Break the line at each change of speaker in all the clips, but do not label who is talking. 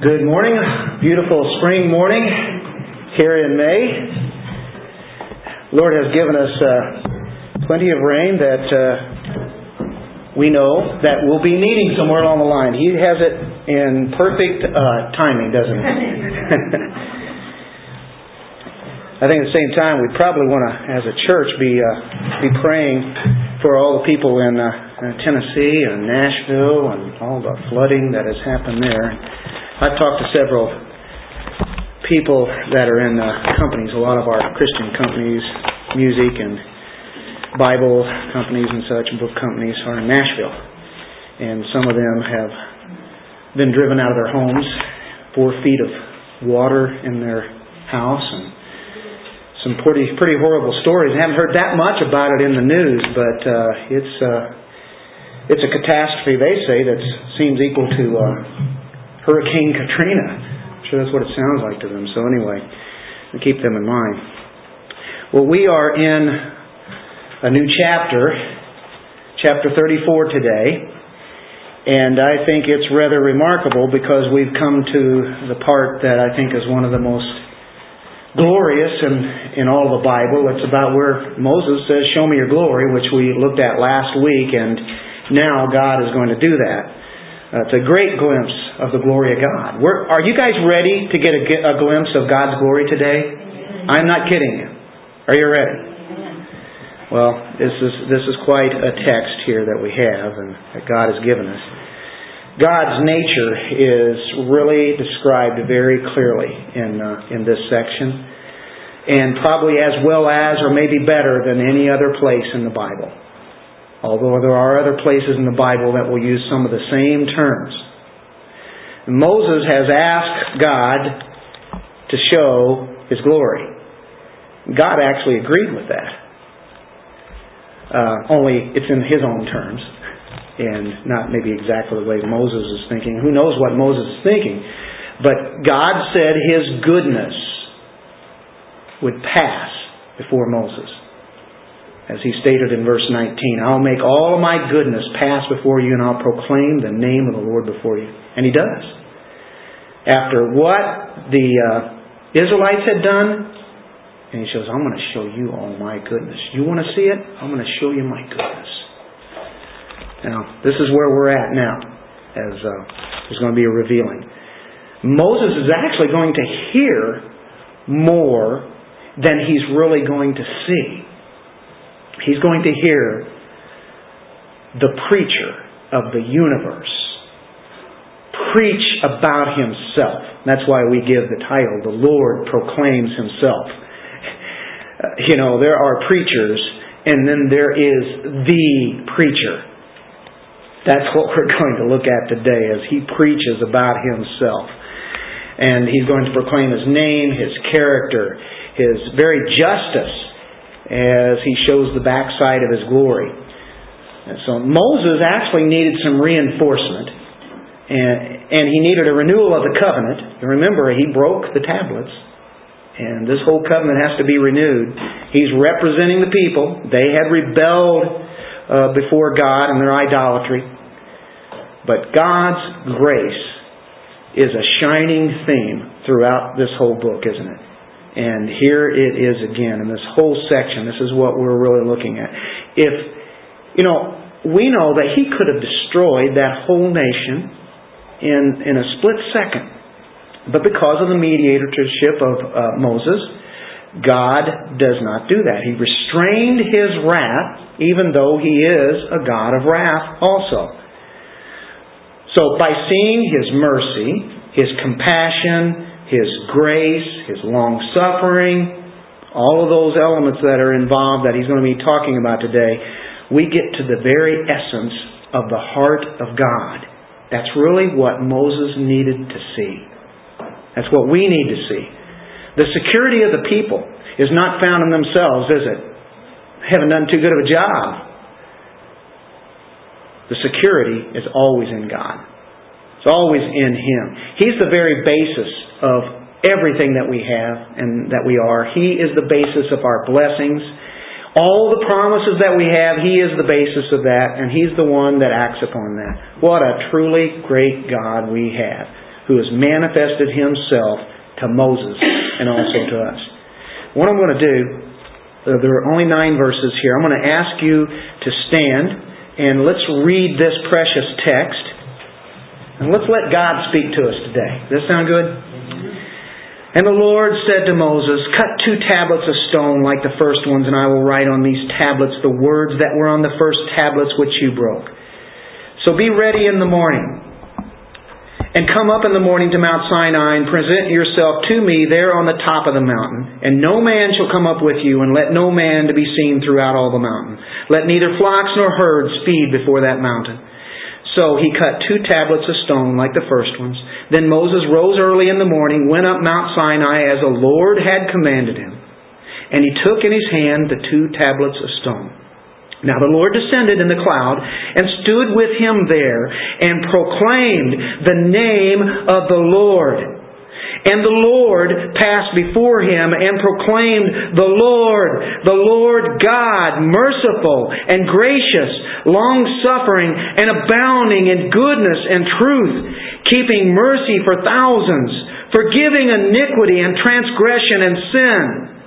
Good morning. Beautiful spring morning here in May. Lord has given us uh, plenty of rain that uh, we know that we'll be needing somewhere along the line. He has it in perfect uh, timing, doesn't he? I think at the same time we probably want to, as a church, be uh, be praying for all the people in, uh, in Tennessee and Nashville and all the flooding that has happened there. I've talked to several people that are in uh, companies, a lot of our Christian companies, music and Bible companies and such, book companies are in Nashville. And some of them have been driven out of their homes, four feet of water in their house, and some pretty pretty horrible stories. I haven't heard that much about it in the news, but uh, it's uh, it's a catastrophe. They say that seems equal to uh, Hurricane Katrina. I'm sure that's what it sounds like to them. So anyway, keep them in mind. Well, we are in a new chapter, chapter 34 today. And I think it's rather remarkable because we've come to the part that I think is one of the most glorious in, in all the Bible. It's about where Moses says, Show me your glory, which we looked at last week, and now God is going to do that. Uh, it's a great glimpse of the glory of God. We're, are you guys ready to get a, a, glimpse of God's glory today? I'm not kidding. Are you ready? Well, this is this is quite a text here that we have and that God has given us. God's nature is really described very clearly in uh, in this section, and probably as well as, or maybe better than any other place in the Bible although there are other places in the Bible that will use some of the same terms. Moses has asked God to show His glory. God actually agreed with that. Uh, only it's in His own terms and not maybe exactly the way Moses is thinking. Who knows what Moses is thinking? But God said His goodness would pass before Moses as he stated in verse 19, I'll make all my goodness pass before you and I'll proclaim the name of the Lord before you. And he does. After what the uh, Israelites had done, and he says, I'm going to show you all my goodness. You want to see it? I'm going to show you my goodness. Now, this is where we're at now, as uh, there's going to be a revealing. Moses is actually going to hear more than he's really going to see. He's going to hear the preacher of the universe preach about himself. That's why we give the title, The Lord Proclaims Himself. You know, there are preachers, and then there is the preacher. That's what we're going to look at today as he preaches about himself. And he's going to proclaim his name, his character, his very justice, as he shows the backside of his glory. And so Moses actually needed some reinforcement, and, and he needed a renewal of the covenant. remember, he broke the tablets, and this whole covenant has to be renewed. He's representing the people. They had rebelled uh, before God in their idolatry. But God's grace is a shining theme throughout this whole book, isn't it? And here it is again in this whole section. This is what we're really looking at. If, you know, we know that he could have destroyed that whole nation in, in a split second. But because of the mediatorship of uh, Moses, God does not do that. He restrained his wrath, even though he is a God of wrath also. So by seeing his mercy, his compassion, his grace, His long suffering, all of those elements that are involved that He's going to be talking about today, we get to the very essence of the heart of God. That's really what Moses needed to see. That's what we need to see. The security of the people is not found in themselves, is it? Haven't done too good of a job. The security is always in God. It's always in Him. He's the very basis of everything that we have and that we are. He is the basis of our blessings. All the promises that we have, He is the basis of that, and He's the one that acts upon that. What a truly great God we have, who has manifested himself to Moses and also to us. What I'm going to do, uh, there are only nine verses here. I'm going to ask you to stand and let's read this precious text. And let's let God speak to us today. Does that sound good? And the Lord said to Moses, Cut two tablets of stone like the first ones, and I will write on these tablets the words that were on the first tablets which you broke. So be ready in the morning and come up in the morning to Mount Sinai and present yourself to me there on the top of the mountain. And no man shall come up with you, and let no man to be seen throughout all the mountain. Let neither flocks nor herds feed before that mountain. So he cut two tablets of stone like the first ones. Then Moses rose early in the morning, went up Mount Sinai as the Lord had commanded him. And he took in his hand the two tablets of stone. Now the Lord descended in the cloud and stood with him there and proclaimed the name of the Lord. And the Lord passed before him and proclaimed, The Lord, the Lord God, merciful and gracious, long suffering and abounding in goodness and truth, keeping mercy for thousands, forgiving iniquity and transgression and sin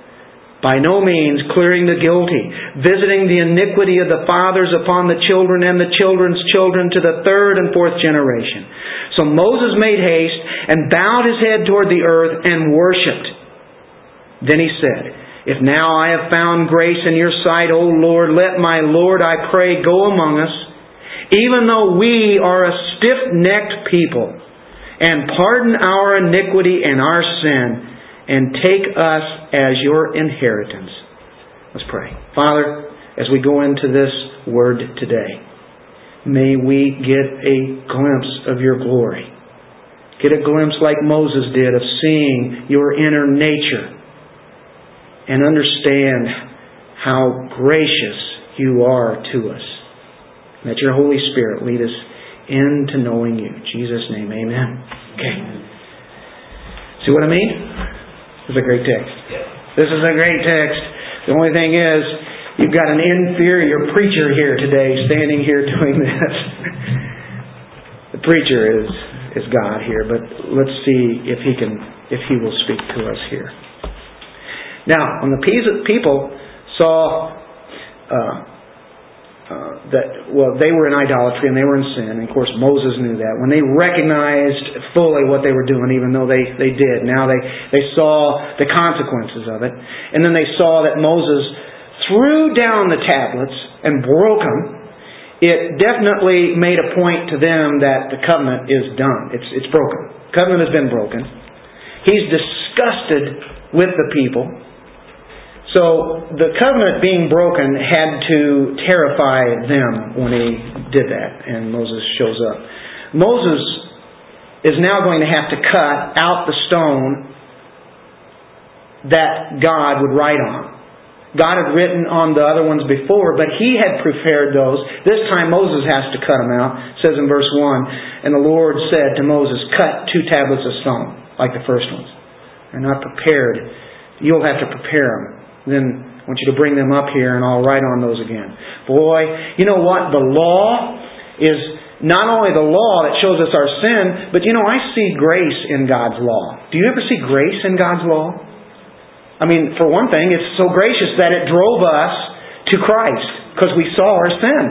by no means clearing the guilty, visiting the iniquity of the fathers upon the children and the children's children to the third and fourth generation. So Moses made haste and bowed his head toward the earth and worshipped. Then he said, If now I have found grace in your sight, O Lord, let my Lord, I pray, go among us, even though we are a stiff-necked people, and pardon our iniquity and our sin and take us as your inheritance. Let's pray. Father, as we go into this word today, may we get a glimpse of your glory. Get a glimpse like Moses did of seeing your inner nature and understand how gracious you are to us. Let your Holy Spirit lead us into knowing you. In Jesus' name, amen. Okay. See what I mean? This is a great text. This is a great text. The only thing is, you've got an inferior preacher here today standing here doing this. the preacher is is God here, but let's see if he can if he will speak to us here. Now, when the people saw uh, uh, that well they were in idolatry and they were in sin. And of course Moses knew that. When they recognized fully what they were doing, even though they, they did, now they, they saw the consequences of it. And then they saw that Moses threw down the tablets and broke them. It definitely made a point to them that the covenant is done. It's, it's broken. Covenant has been broken. He's disgusted with the people. So the covenant being broken had to terrify them when he did that, and Moses shows up. Moses is now going to have to cut out the stone that God would write on. God had written on the other ones before, but he had prepared those. This time Moses has to cut them out. It says in verse 1, And the Lord said to Moses, Cut two tablets of stone, like the first ones. They're not prepared. You'll have to prepare them then I want you to bring them up here and I'll write on those again. Boy, you know what? The law is not only the law that shows us our sin, but you know, I see grace in God's law. Do you ever see grace in God's law? I mean, for one thing, it's so gracious that it drove us to Christ because we saw our sin.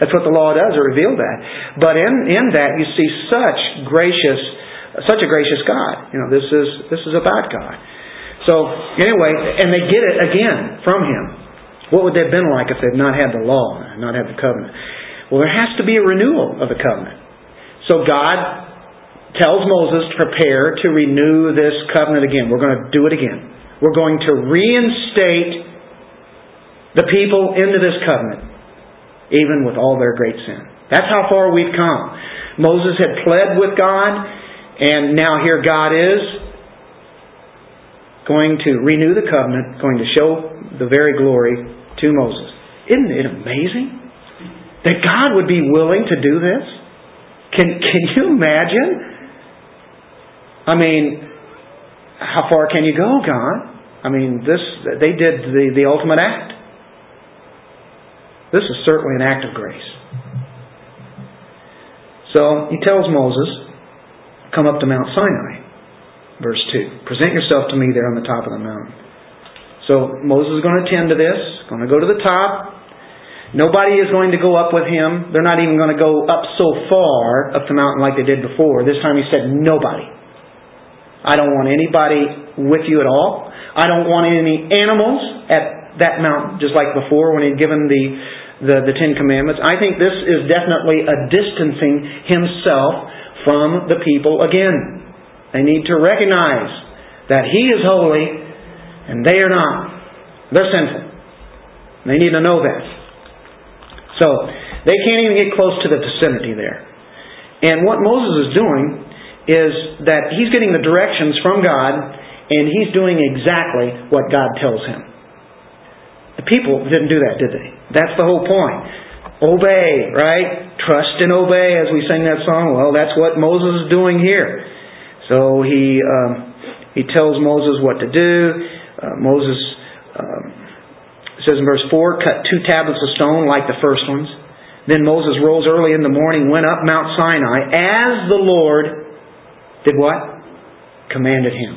That's what the law does, it revealed that. But in, in that you see such gracious such a gracious God. You know, this is this is about God. So, anyway, and they get it again from him. What would they have been like if they'd not had the law, not had the covenant? Well, there has to be a renewal of the covenant. So God tells Moses to prepare to renew this covenant again. We're going to do it again. We're going to reinstate the people into this covenant, even with all their great sin. That's how far we've come. Moses had pled with God, and now here God is going to renew the covenant, going to show the very glory to Moses. Isn't it amazing that God would be willing to do this? Can, can you imagine? I mean, how far can you go, God? I mean, this they did the, the ultimate act. This is certainly an act of grace. So he tells Moses, come up to Mount Sinai. Verse 2. Present yourself to me there on the top of the mountain. So Moses is going to attend to this, going to go to the top. Nobody is going to go up with him. They're not even going to go up so far up the mountain like they did before. This time he said, nobody. I don't want anybody with you at all. I don't want any animals at that mountain, just like before when he'd given the, the, the Ten Commandments. I think this is definitely a distancing himself from the people again. They need to recognize that he is holy and they are not. They're sinful. They need to know that. So, they can't even get close to the vicinity there. And what Moses is doing is that he's getting the directions from God and he's doing exactly what God tells him. The people didn't do that, did they? That's the whole point. Obey, right? Trust and obey as we sing that song. Well, that's what Moses is doing here. So he um, he tells Moses what to do. Uh, Moses um, says in verse 4, cut two tablets of stone like the first ones. Then Moses rose early in the morning, went up Mount Sinai, as the Lord did what? Commanded him.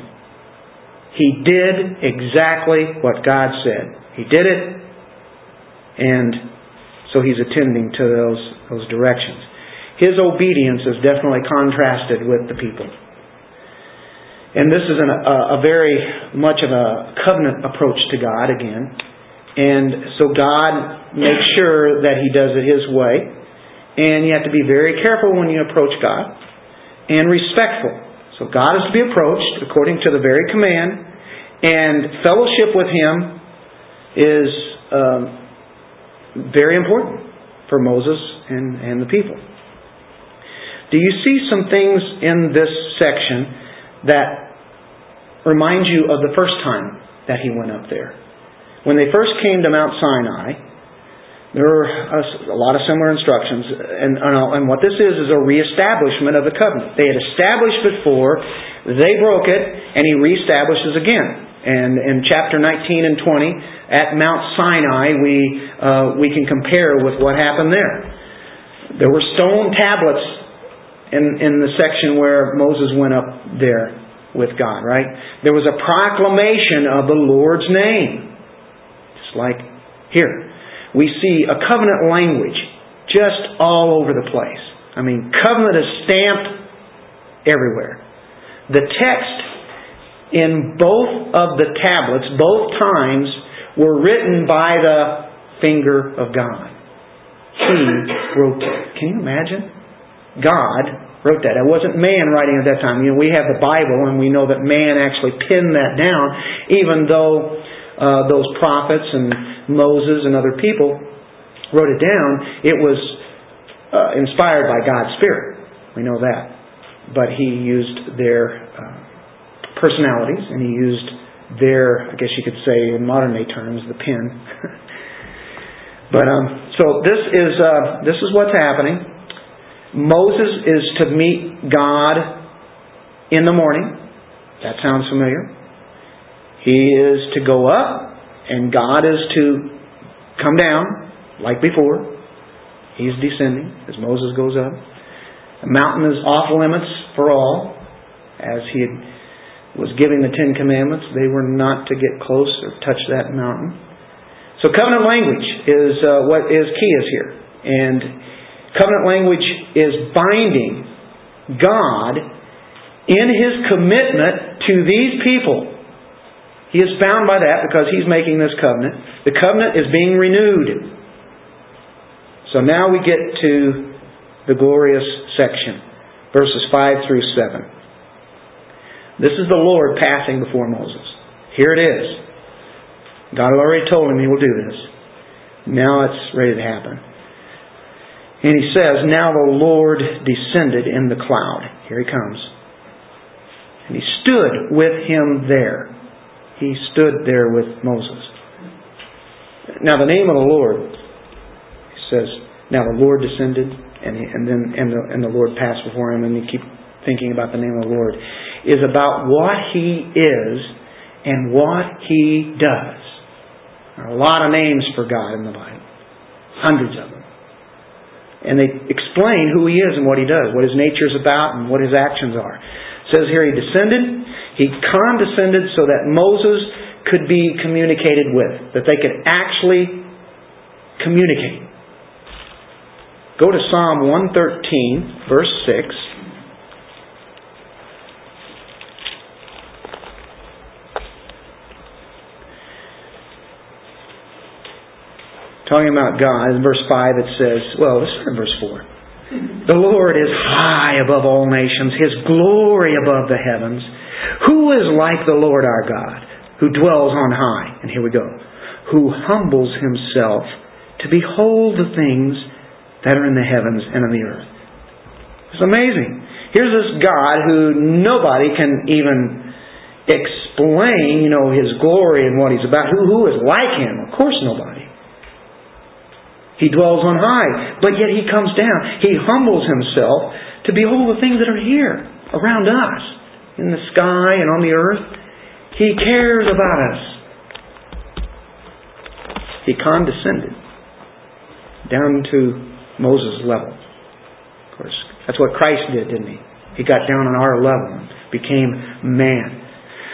He did exactly what God said. He did it, and so he's attending to those, those directions. His obedience is definitely contrasted with the people. And this is an, a, a very much of a covenant approach to God again. And so God makes sure that He does it His way. And you have to be very careful when you approach God and respectful. So God is to be approached according to the very command. And fellowship with Him is um, very important for Moses and, and the people. Do you see some things in this section that reminds you of the first time that he went up there. When they first came to Mount Sinai, there were a, lot of similar instructions, and, and what this is is a reestablishment of the covenant. They had established before, they broke it, and he reestablishes again. And in chapter 19 and 20, at Mount Sinai, we uh, we can compare with what happened there. There were stone tablets in, in the section where Moses went up there with God, right? There was a proclamation of the Lord's name. Just like here. We see a covenant language just all over the place. I mean, covenant is stamped everywhere. The text in both of the tablets, both times, were written by the finger of God. He wrote it. Can you imagine? God wrote that. It wasn't man writing at that time. You know, we have the Bible, and we know that man actually pinned that down, even though uh, those prophets and Moses and other people wrote it down. It was uh, inspired by God's Spirit. We know that. But he used their uh, personalities, and he used their, I guess you could say in modern day terms, the pen. but um, so this is uh, this is what's happening. Moses is to meet God in the morning. That sounds familiar. He is to go up, and God is to come down, like before. He's descending as Moses goes up. The mountain is off limits for all, as he was giving the Ten Commandments. They were not to get close or touch that mountain. So covenant language is uh, what is key is here, and Covenant language is binding God in His commitment to these people. He is bound by that because He's making this covenant. The covenant is being renewed. So now we get to the glorious section, verses 5 through 7. This is the Lord passing before Moses. Here it is. God already told him he will do this. Now it's ready to happen. And he says, Now the Lord descended in the cloud. Here he comes. And he stood with him there. He stood there with Moses. Now the name of the Lord, he says, Now the Lord descended, and, he, and then and the, and the Lord passed before him, and you keep thinking about the name of the Lord, is about what he is and what he does. There are a lot of names for God in the Bible. Hundreds of them. And they explain who he is and what he does, what his nature is about, and what his actions are. It says here he descended, he condescended so that Moses could be communicated with, that they could actually communicate. Go to Psalm 113, verse 6. Talking about God, in verse 5 it says, well, let's start in verse 4. The Lord is high above all nations, His glory above the heavens. Who is like the Lord our God, who dwells on high? And here we go. Who humbles Himself to behold the things that are in the heavens and in the earth. It's amazing. Here's this God who nobody can even explain, you know, His glory and what He's about. Who, who is like Him? Of course nobody. He dwells on high, but yet he comes down. He humbles himself to behold the things that are here, around us, in the sky and on the earth. He cares about us. He condescended down to Moses' level. Of course, that's what Christ did, didn't he? He got down on our level and became man.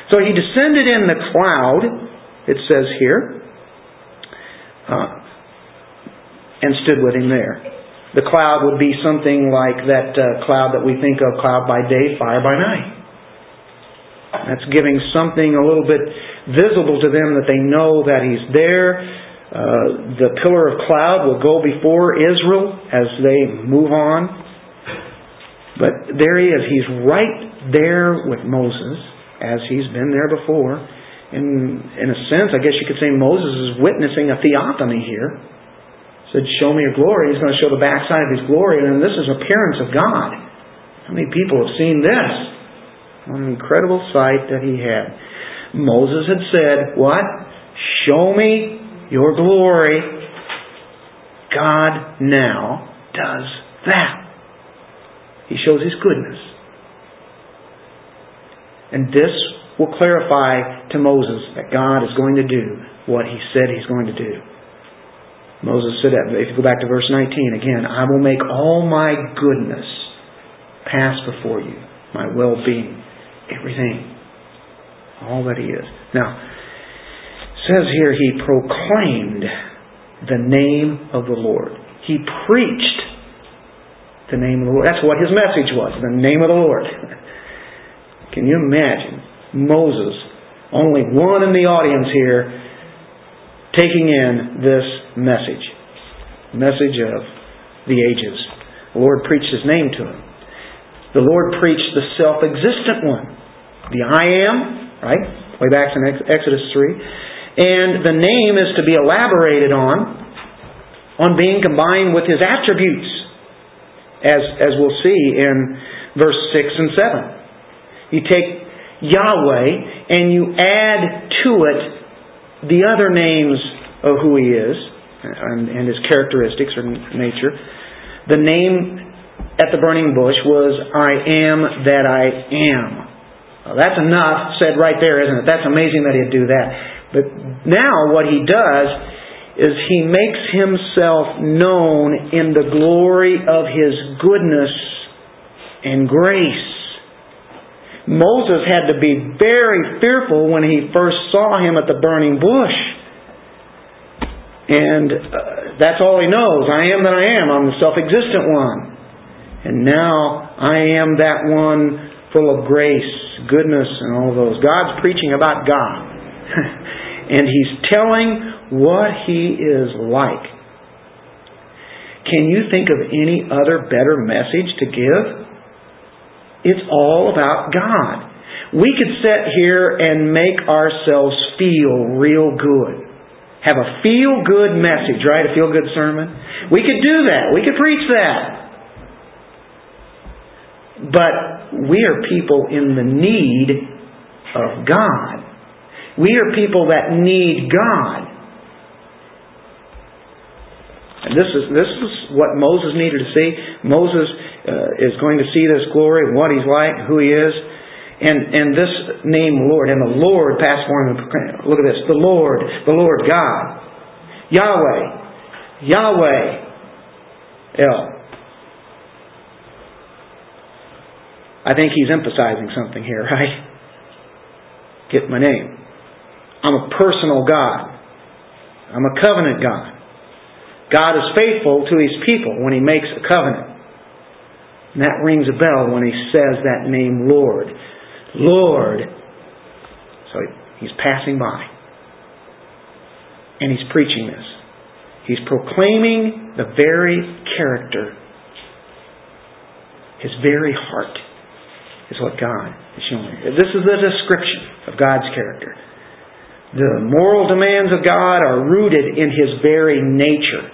So he descended in the cloud, it says here. Uh, and stood with him there. The cloud would be something like that uh, cloud that we think of cloud by day, fire by night. That's giving something a little bit visible to them that they know that He's there. Uh, the pillar of cloud will go before Israel as they move on. But there He is. He's right there with Moses as He's been there before. In, in a sense, I guess you could say Moses is witnessing a theophany here said, Show me your glory. He's going to show the backside of his glory. And then this is appearance of God. How many people have seen this? What an incredible sight that he had. Moses had said, What? Show me your glory. God now does that. He shows his goodness. And this will clarify to Moses that God is going to do what he said he's going to do. Moses said that. If you go back to verse 19 again, I will make all my goodness pass before you, my well being, everything, all that He is. Now, says here, He proclaimed the name of the Lord. He preached the name of the Lord. That's what His message was, the name of the Lord. Can you imagine Moses, only one in the audience here, taking in this message. Message of the ages. The Lord preached His name to him. The Lord preached the self existent one. The I am, right? Way back in Exodus 3. And the name is to be elaborated on, on being combined with His attributes, as, as we'll see in verse 6 and 7. You take Yahweh and you add to it the other names of who He is and, and His characteristics or nature. The name at the burning bush was I am that I am. Well, that's enough said right there, isn't it? That's amazing that He'd do that. But now what He does is He makes Himself known in the glory of His goodness and grace. Moses had to be very fearful when he first saw him at the burning bush. And uh, that's all he knows. I am that I am. I'm the self existent one. And now I am that one full of grace, goodness, and all those. God's preaching about God. and he's telling what he is like. Can you think of any other better message to give? It's all about God. We could sit here and make ourselves feel real good have a feel good message, right? A feel good sermon. We could do that. We could preach that. But we are people in the need of God. We are people that need God. And this is this is what Moses needed to see. Moses uh, is going to see this glory, what he's like, who he is. And, and this name, Lord, and the Lord passed more look at this, the Lord, the Lord God, Yahweh, Yahweh, El. I think he's emphasizing something here, right? Get my name. I'm a personal God. I'm a covenant God. God is faithful to his people when he makes a covenant. And that rings a bell when he says that name, Lord. Lord. So He's passing by. And He's preaching this. He's proclaiming the very character, His very heart is what God is showing. This is the description of God's character. The moral demands of God are rooted in His very nature.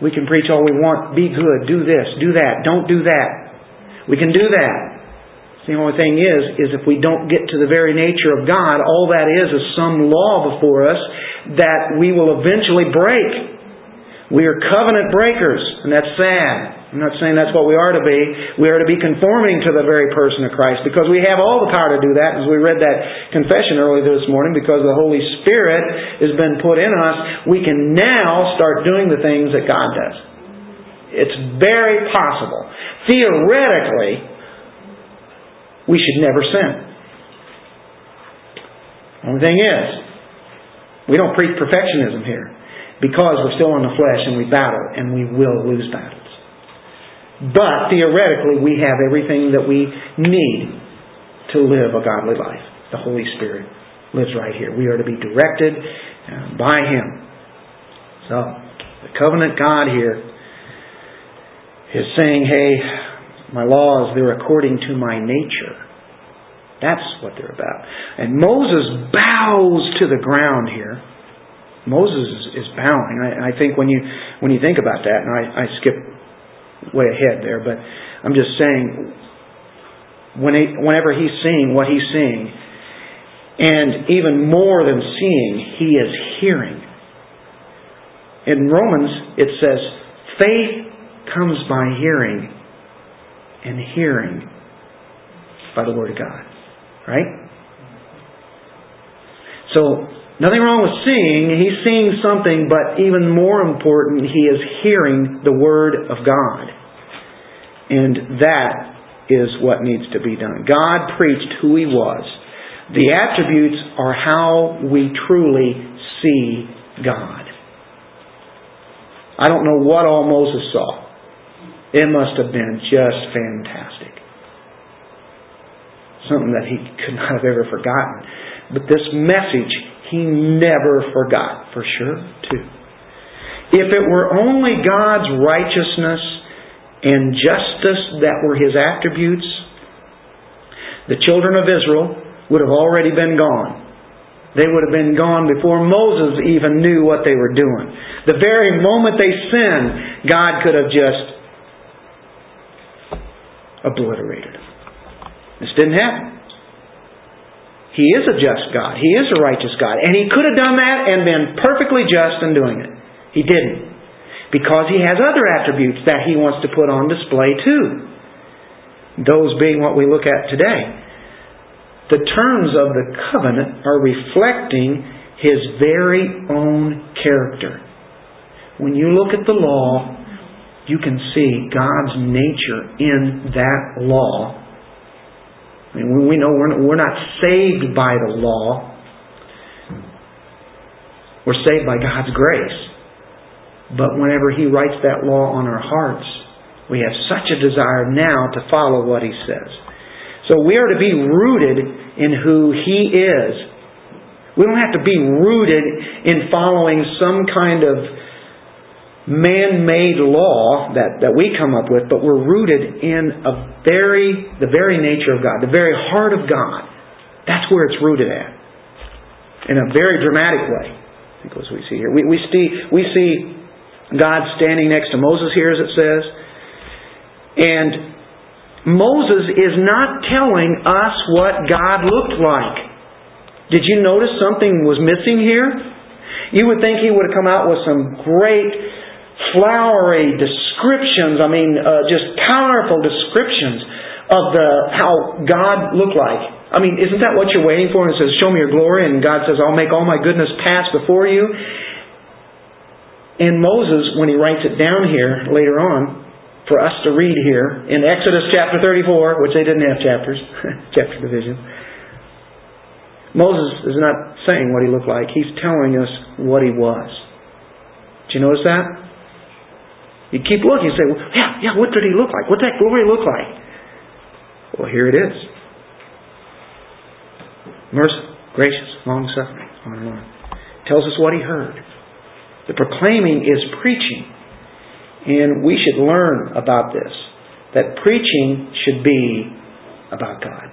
We can preach all we want. Be good. Do this. Do that. Don't do that. We can do that. The only thing is, is if we don't get to the very nature of God, all that is is some law before us that we will eventually break. We are covenant breakers, and that's sad. I'm not saying that's what we are to be. We are to be conforming to the very person of Christ because we have all the power to do that. As we read that confession earlier this morning, because the Holy Spirit has been put in us, we can now start doing the things that God does. It's very possible. Theoretically, we should never sin. Only thing is, we don't preach perfectionism here because we're still in the flesh and we battle and we will lose battles. But theoretically, we have everything that we need to live a godly life. The Holy Spirit lives right here. We are to be directed uh, by Him. So, the covenant God here is saying, hey, my laws, they're according to my nature. That's what they're about. And Moses bows to the ground here Moses is bowing. I, think when you when you think about that, and I, I skip way ahead there, but I'm just saying when he, whenever he's seeing what he's seeing, and even more than seeing, he is hearing. In Romans, it says, faith comes by hearing, and hearing by the Word of God. Right? So Nothing wrong with seeing. He's seeing something, but even more important, he is hearing the Word of God. And that is what needs to be done. God preached who he was. The attributes are how we truly see God. I don't know what all Moses saw. It must have been just fantastic. Something that he could not have ever forgotten. But this message he never forgot, for sure, too. If it were only God's righteousness and justice that were His attributes, the children of Israel would have already been gone. They would have been gone before Moses even knew what they were doing. The very moment they sinned, God could have just obliterated. This didn't happen. He is a just God. He is a righteous God. And He could have done that and been perfectly just in doing it. He didn't. Because He has other attributes that He wants to put on display too. Those being what we look at today. The terms of the covenant are reflecting His very own character. When you look at the law, you can see God's nature in that law I mean, we know we're not saved by the law. We're saved by God's grace. But whenever He writes that law on our hearts, we have such a desire now to follow what He says. So we are to be rooted in who He is. We don't have to be rooted in following some kind of man-made law that, that we come up with, but we're rooted in a very, the very nature of God, the very heart of God. That's where it's rooted at. In a very dramatic way. I think as we see here. We, we, see, we see God standing next to Moses here, as it says. And Moses is not telling us what God looked like. Did you notice something was missing here? You would think he would have come out with some great flowery descriptions, I mean, uh, just powerful descriptions of the how God looked like. I mean, isn't that what you're waiting for? And it says, "Show me your glory," and God says, "I'll make all my goodness pass before you." And Moses, when he writes it down here later on, for us to read here in Exodus chapter 34, which they didn't have chapters, chapter division. Moses is not saying what he looked like. He's telling us what he was. Do you notice that? You keep looking and say, well, yeah, yeah, what did he look like? What did that glory look like? Well, here it is. Merciful, gracious, long suffering, on and on. Tells us what he heard. The proclaiming is preaching. And we should learn about this that preaching should be about God.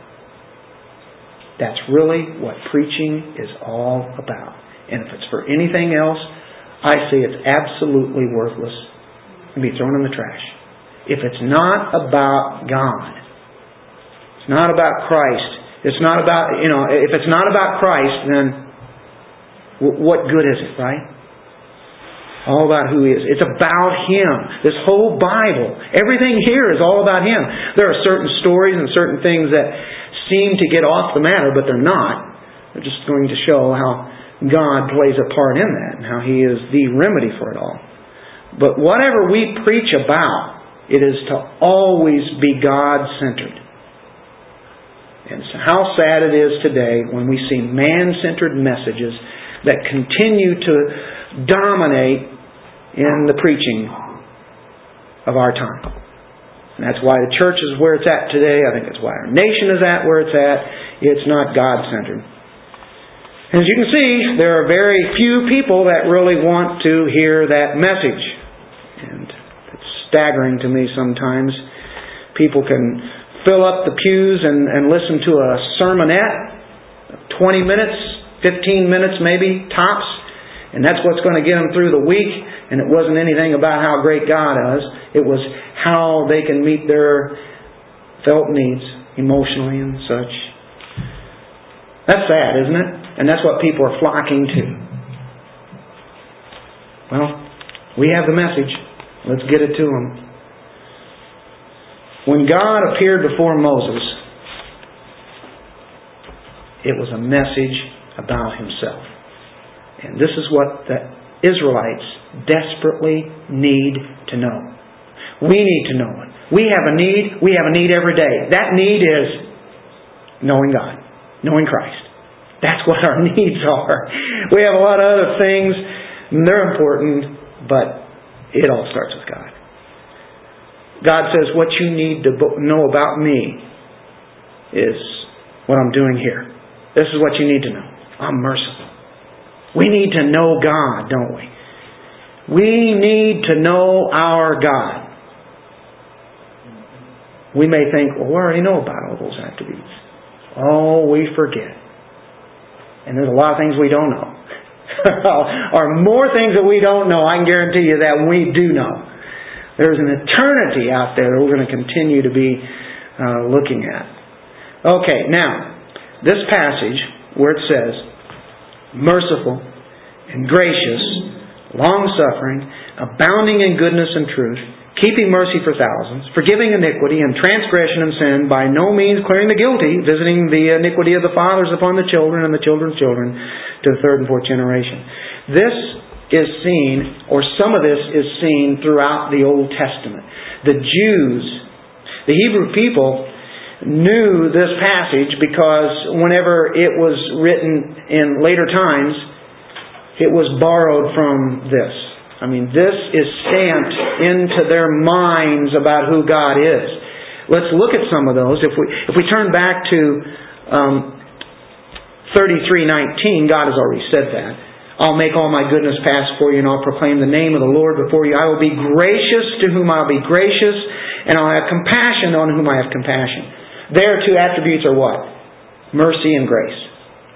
That's really what preaching is all about. And if it's for anything else, I say it's absolutely worthless and be thrown in the trash. If it's not about God, it's not about Christ, it's not about, you know, if it's not about Christ, then what good is it, right? all about who He is. It's about Him. This whole Bible, everything here is all about Him. There are certain stories and certain things that seem to get off the matter, but they're not. They're just going to show how God plays a part in that and how He is the remedy for it all. But whatever we preach about, it is to always be God centered. And so how sad it is today when we see man centered messages that continue to dominate in the preaching of our time. And that's why the church is where it's at today. I think that's why our nation is at where it's at. It's not God centered. As you can see, there are very few people that really want to hear that message. Staggering to me sometimes. People can fill up the pews and, and listen to a sermonette, 20 minutes, 15 minutes maybe, tops, and that's what's going to get them through the week. And it wasn't anything about how great God is. It was how they can meet their felt needs emotionally and such. That's sad, isn't it? And that's what people are flocking to. Well, we have the message. Let's get it to them. When God appeared before Moses, it was a message about himself. And this is what the Israelites desperately need to know. We need to know it. We have a need. We have a need every day. That need is knowing God, knowing Christ. That's what our needs are. We have a lot of other things, and they're important, but it all starts with God. God says, What you need to know about me is what I'm doing here. This is what you need to know. I'm merciful. We need to know God, don't we? We need to know our God. We may think, well, we already know about all those attributes. Oh, we forget. And there's a lot of things we don't know. or more things that we don't know, I can guarantee you that we do know. There's an eternity out there that we're going to continue to be uh, looking at. Okay, now, this passage where it says, merciful and gracious, long suffering, abounding in goodness and truth, keeping mercy for thousands, forgiving iniquity and transgression and sin, by no means clearing the guilty, visiting the iniquity of the fathers upon the children and the children's children to the third and fourth generation. This is seen, or some of this is seen throughout the Old Testament. The Jews, the Hebrew people, knew this passage because whenever it was written in later times, it was borrowed from this. I mean, this is stamped into their minds about who God is. Let's look at some of those. If we if we turn back to um, 33:19, God has already said that. I'll make all my goodness pass for you, and I'll proclaim the name of the Lord before you. I will be gracious to whom I'll be gracious, and I'll have compassion on whom I have compassion. Their two attributes are what? Mercy and grace.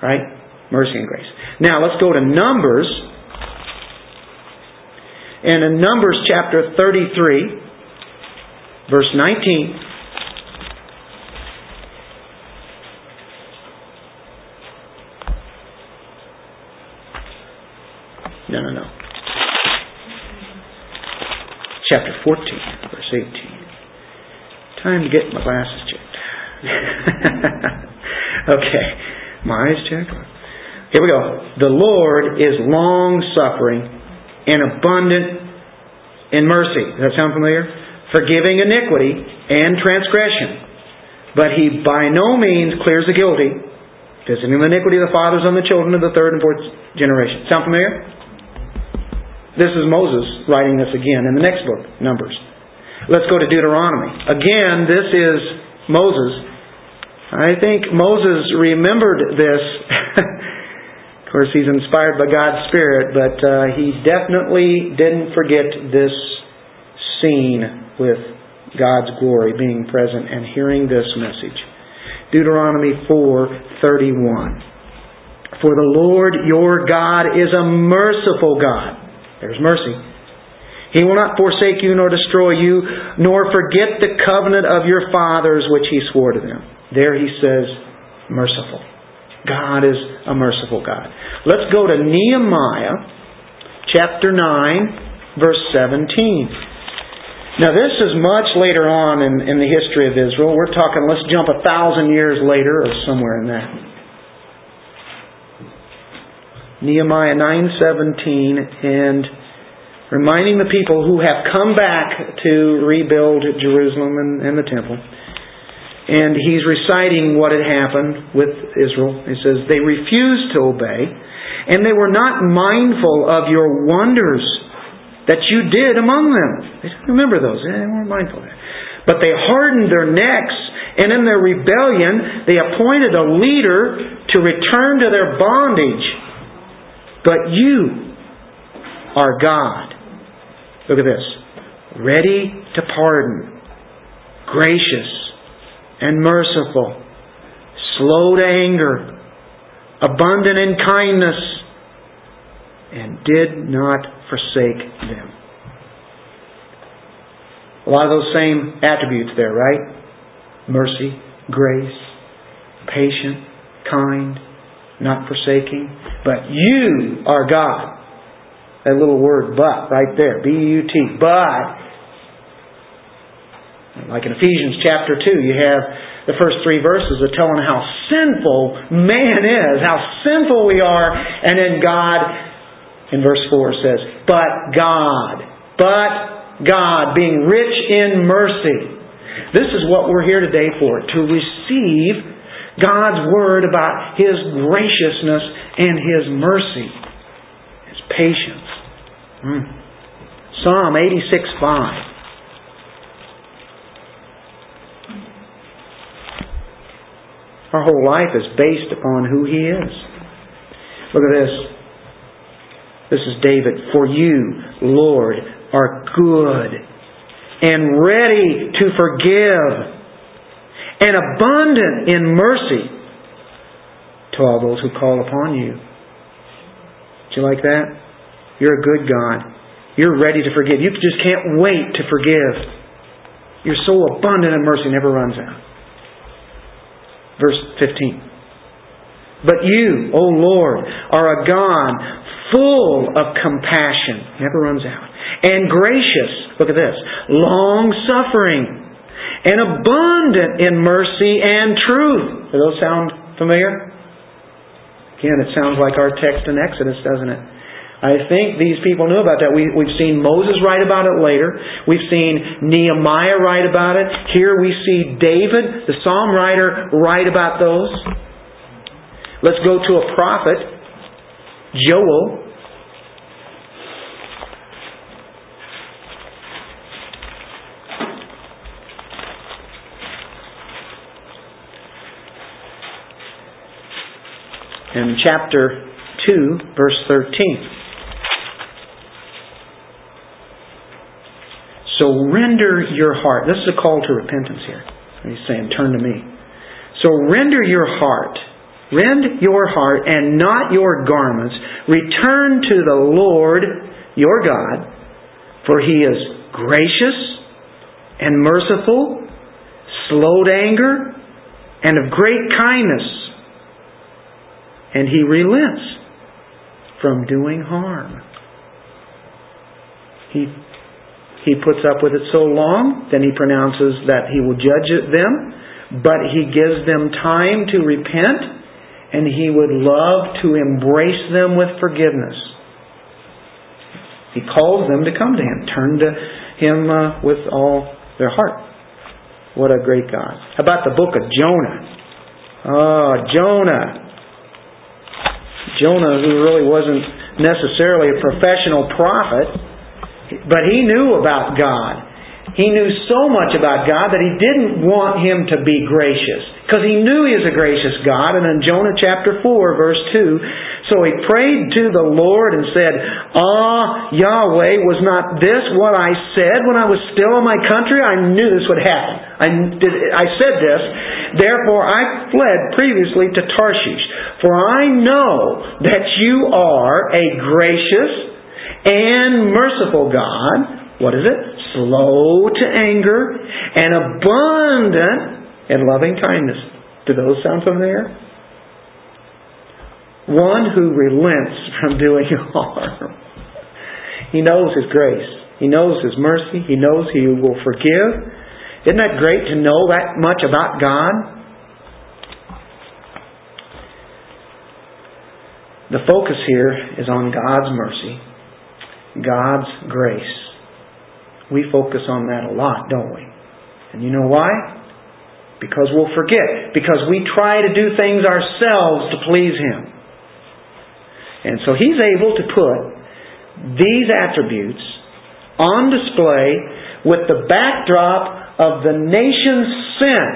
Right? Mercy and grace. Now let's go to Numbers. And in Numbers chapter 33, verse 19. No, no, no. Chapter 14, verse 18. Time to get my glasses checked. okay. My eyes checked. Here we go. The Lord is long suffering and abundant in mercy. Does that sound familiar? forgiving iniquity and transgression. But he by no means clears the guilty, visiting the iniquity of the fathers on the children of the third and fourth generation. Sound familiar? This is Moses writing this again in the next book, Numbers. Let's go to Deuteronomy. Again, this is Moses. I think Moses remembered this. Course, he's inspired by God's Spirit, but uh, he definitely didn't forget this scene with God's glory being present and hearing this message. Deuteronomy 4:31. For the Lord your God is a merciful God there's mercy. He will not forsake you nor destroy you, nor forget the covenant of your fathers which he swore to them. There he says, merciful. God is a merciful God. Let's go to Nehemiah chapter 9, verse 17. Now, this is much later on in, in the history of Israel. We're talking, let's jump a thousand years later or somewhere in that. Nehemiah 9:17 and reminding the people who have come back to rebuild Jerusalem and, and the temple. And he's reciting what had happened with Israel. He says, They refused to obey, and they were not mindful of your wonders that you did among them. They didn't remember those. They weren't mindful of that. But they hardened their necks, and in their rebellion, they appointed a leader to return to their bondage but you are God. Look at this. Ready to pardon, gracious and merciful, slow to anger, abundant in kindness, and did not forsake them. A lot of those same attributes there, right? Mercy, grace, patient, kind, not forsaking. But you are God. That little word but right there. B-U-T. But, like in Ephesians chapter 2, you have the first three verses are telling how sinful man is, how sinful we are, and then God, in verse 4 says, But God, but God, being rich in mercy. This is what we're here today for, to receive God's Word about His graciousness and His mercy, His patience. Mm. Psalm 86 5. Our whole life is based upon who He is. Look at this. This is David. For you, Lord, are good and ready to forgive and abundant in mercy to all those who call upon you. Do you like that? You're a good God. You're ready to forgive. You just can't wait to forgive. You're so abundant in mercy, never runs out. Verse 15. But you, O Lord, are a God full of compassion, never runs out, and gracious. Look at this. Long suffering and abundant in mercy and truth. Do those sound familiar? Again, it sounds like our text in Exodus, doesn't it? I think these people knew about that. We, we've seen Moses write about it later. We've seen Nehemiah write about it. Here we see David, the psalm writer, write about those. Let's go to a prophet, Joel, in chapter 2, verse 13. So render your heart. This is a call to repentance here. He's saying, turn to me. So render your heart. Rend your heart and not your garments. Return to the Lord your God, for he is gracious and merciful, slow to anger, and of great kindness and he relents from doing harm. He, he puts up with it so long, then he pronounces that he will judge them, but he gives them time to repent, and he would love to embrace them with forgiveness. He calls them to come to him, turn to Him uh, with all their heart. What a great God. How about the book of Jonah? Oh, Jonah. Jonah, who really wasn't necessarily a professional prophet, but he knew about God. He knew so much about God that he didn't want him to be gracious. Because he knew he was a gracious God. And in Jonah chapter 4, verse 2, so he prayed to the Lord and said, Ah, Yahweh, was not this what I said when I was still in my country? I knew this would happen. I, did, I said this. Therefore I fled previously to Tarshish. For I know that you are a gracious and merciful God. What is it? slow to anger, and abundant in loving kindness. Do those sound familiar? One who relents from doing harm. He knows His grace. He knows His mercy. He knows He will forgive. Isn't that great to know that much about God? The focus here is on God's mercy, God's grace. We focus on that a lot, don't we? And you know why? Because we'll forget. Because we try to do things ourselves to please Him. And so He's able to put these attributes on display with the backdrop of the nation's sin.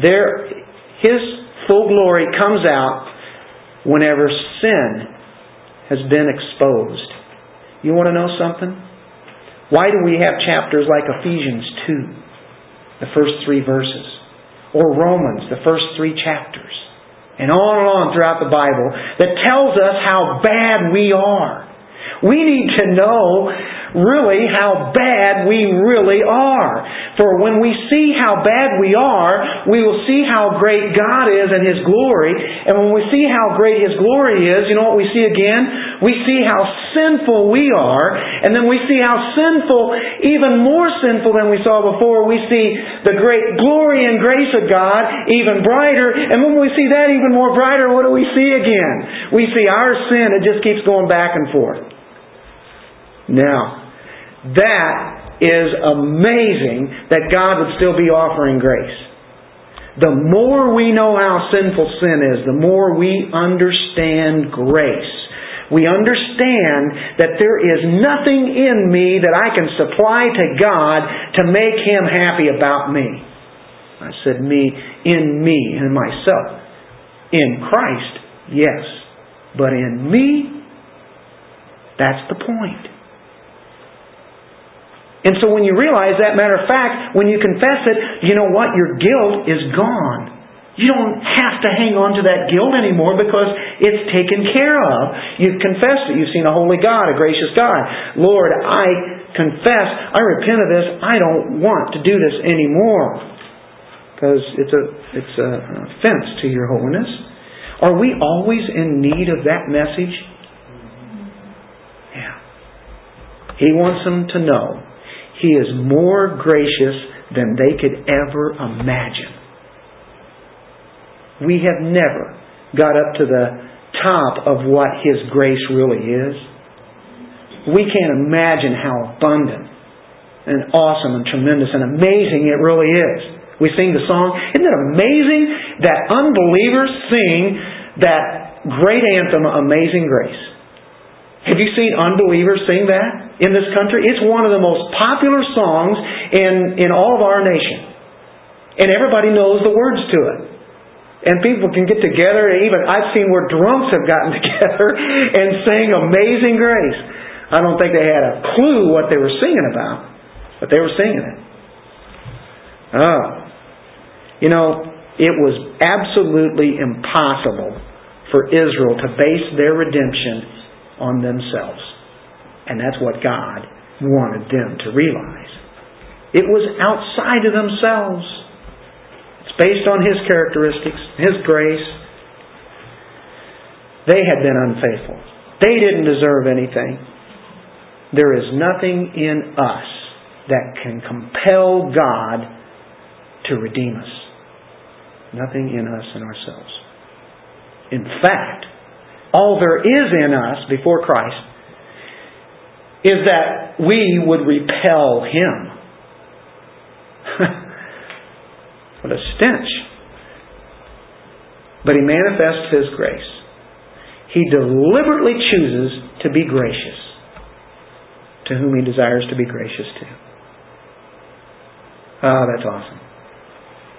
There, His full glory comes out whenever sin has been exposed. You want to know something? Why do we have chapters like Ephesians 2, the first three verses? Or Romans, the first three chapters? And on and on throughout the Bible that tells us how bad we are. We need to know really how bad we really are. For when we see how bad we are, we will see how great God is and His glory. And when we see how great His glory is, you know what we see again? We see how sinful we are. And then we see how sinful, even more sinful than we saw before, we see the great glory and grace of God even brighter. And when we see that even more brighter, what do we see again? We see our sin, it just keeps going back and forth. Now, that is amazing that God would still be offering grace. The more we know how sinful sin is, the more we understand grace. We understand that there is nothing in me that I can supply to God to make Him happy about me. I said me, in me, in myself. In Christ, yes. But in me, that's the point. And so when you realize that, matter of fact, when you confess it, you know what? Your guilt is gone. You don't have to hang on to that guilt anymore because it's taken care of. You've confessed it. You've seen a holy God, a gracious God. Lord, I confess, I repent of this. I don't want to do this anymore because it's a it's an offense to your holiness. Are we always in need of that message? Yeah. He wants them to know he is more gracious than they could ever imagine. We have never got up to the top of what His grace really is. We can't imagine how abundant and awesome and tremendous and amazing it really is. We sing the song. Isn't it amazing that unbelievers sing that great anthem, Amazing Grace? Have you seen unbelievers sing that in this country? It's one of the most popular songs in, in all of our nation. And everybody knows the words to it. And people can get together, and even I've seen where drunks have gotten together and sang Amazing Grace. I don't think they had a clue what they were singing about, but they were singing it. Oh. You know, it was absolutely impossible for Israel to base their redemption on themselves. And that's what God wanted them to realize. It was outside of themselves. It's based on His characteristics, His grace. They had been unfaithful. They didn't deserve anything. There is nothing in us that can compel God to redeem us. Nothing in us and ourselves. In fact, all there is in us before Christ is that we would repel Him. what a stench. But He manifests His grace. He deliberately chooses to be gracious to whom He desires to be gracious to. Oh, that's awesome.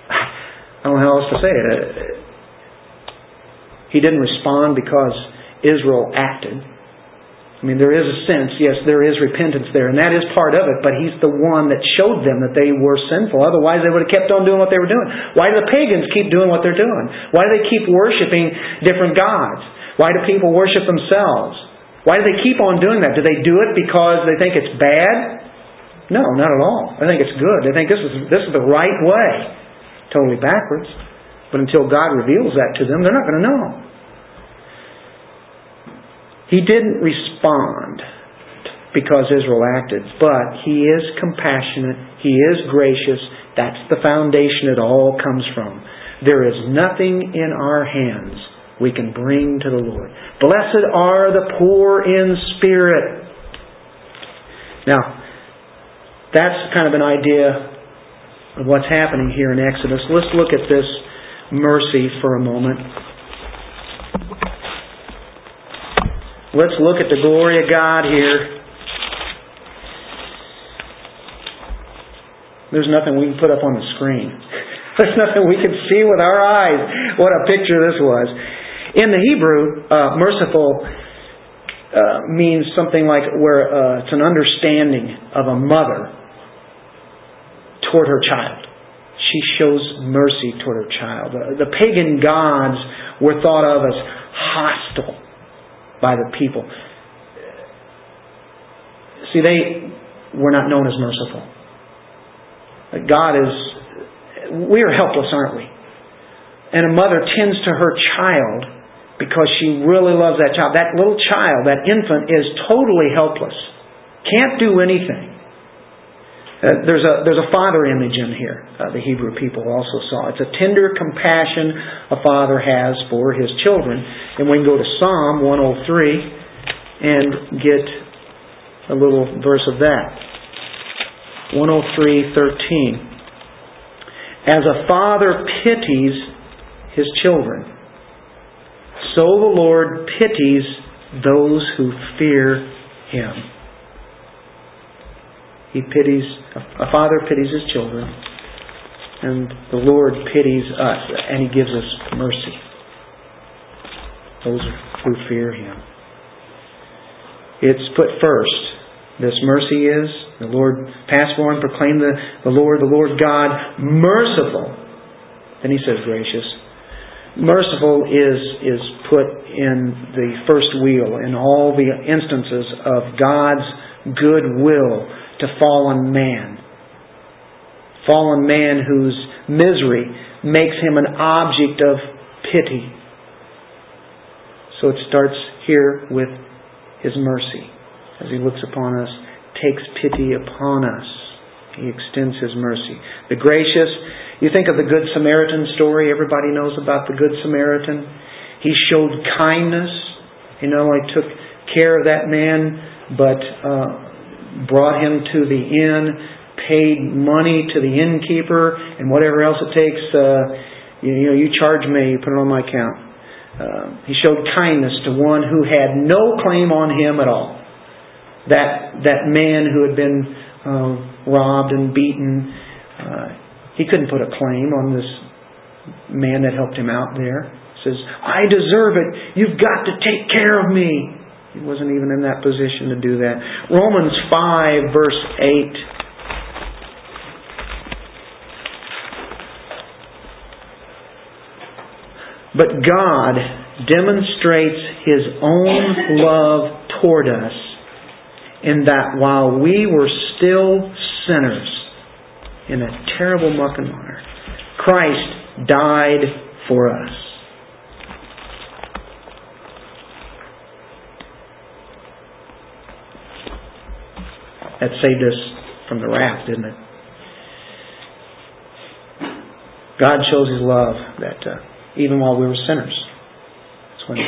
I don't know how else to say it. He didn't respond because Israel acted. I mean, there is a sense, yes, there is repentance there, and that is part of it, but He's the one that showed them that they were sinful. Otherwise, they would have kept on doing what they were doing. Why do the pagans keep doing what they're doing? Why do they keep worshiping different gods? Why do people worship themselves? Why do they keep on doing that? Do they do it because they think it's bad? No, not at all. I think it's good. They think this is this is the right way. Totally backwards. But until God reveals that to them, they're not going to know. He didn't respond because Israel acted, but He is compassionate, He is gracious. That's the foundation it all comes from. There is nothing in our hands we can bring to the Lord. Blessed are the poor in spirit. Now, that's kind of an idea of what's happening here in Exodus. Let's look at this mercy for a moment. Let's look at the glory of God here. There's nothing we can put up on the screen. There's nothing we can see with our eyes what a picture this was. In the Hebrew, uh, merciful uh, means something like where uh, it's an understanding of a mother toward her child. She shows mercy toward her child. The, pagan gods were thought of as hostile by the people. See, they were not known as merciful. God is, we are helpless, aren't we? And a mother tends to her child because she really loves that child. That little child, that infant, is totally helpless. Can't do anything. Uh, there's a there's a father image in here. Uh, the Hebrew people also saw. It's a tender compassion a father has for his children, and we can go to Psalm 103 and get a little verse of that. 103:13. As a father pities his children, so the Lord pities those who fear him. He pities, a father pities his children, and the Lord pities us, and He gives us mercy. Those who fear Him. It's put first. This mercy is the Lord pass for and proclaim the, the Lord, the Lord God, merciful. Then He says gracious. Merciful is is put in the first wheel in all the instances of God's goodwill to fallen man. Fallen man whose misery makes him an object of pity. So it starts here with his mercy. As he looks upon us, takes pity upon us. He extends his mercy. The gracious, you think of the Good Samaritan story, everybody knows about the Good Samaritan. He showed kindness. He not only took care of that man, but uh, brought him to the inn, paid money to the innkeeper, and whatever else it takes. Uh, you, you know, you charge me, you put it on my account. Uh, he showed kindness to one who had no claim on him at all. That that man who had been uh, robbed and beaten, uh, he couldn't put a claim on this man that helped him out there. He says, "I deserve it. You've got to take care of me." He wasn't even in that position to do that. Romans 5, verse 8. But God demonstrates His own love toward us in that while we were still sinners, in a terrible muck and mire, Christ died for us. That saved us from the wrath, didn't it? God shows His love that uh, even while we were sinners, that's when it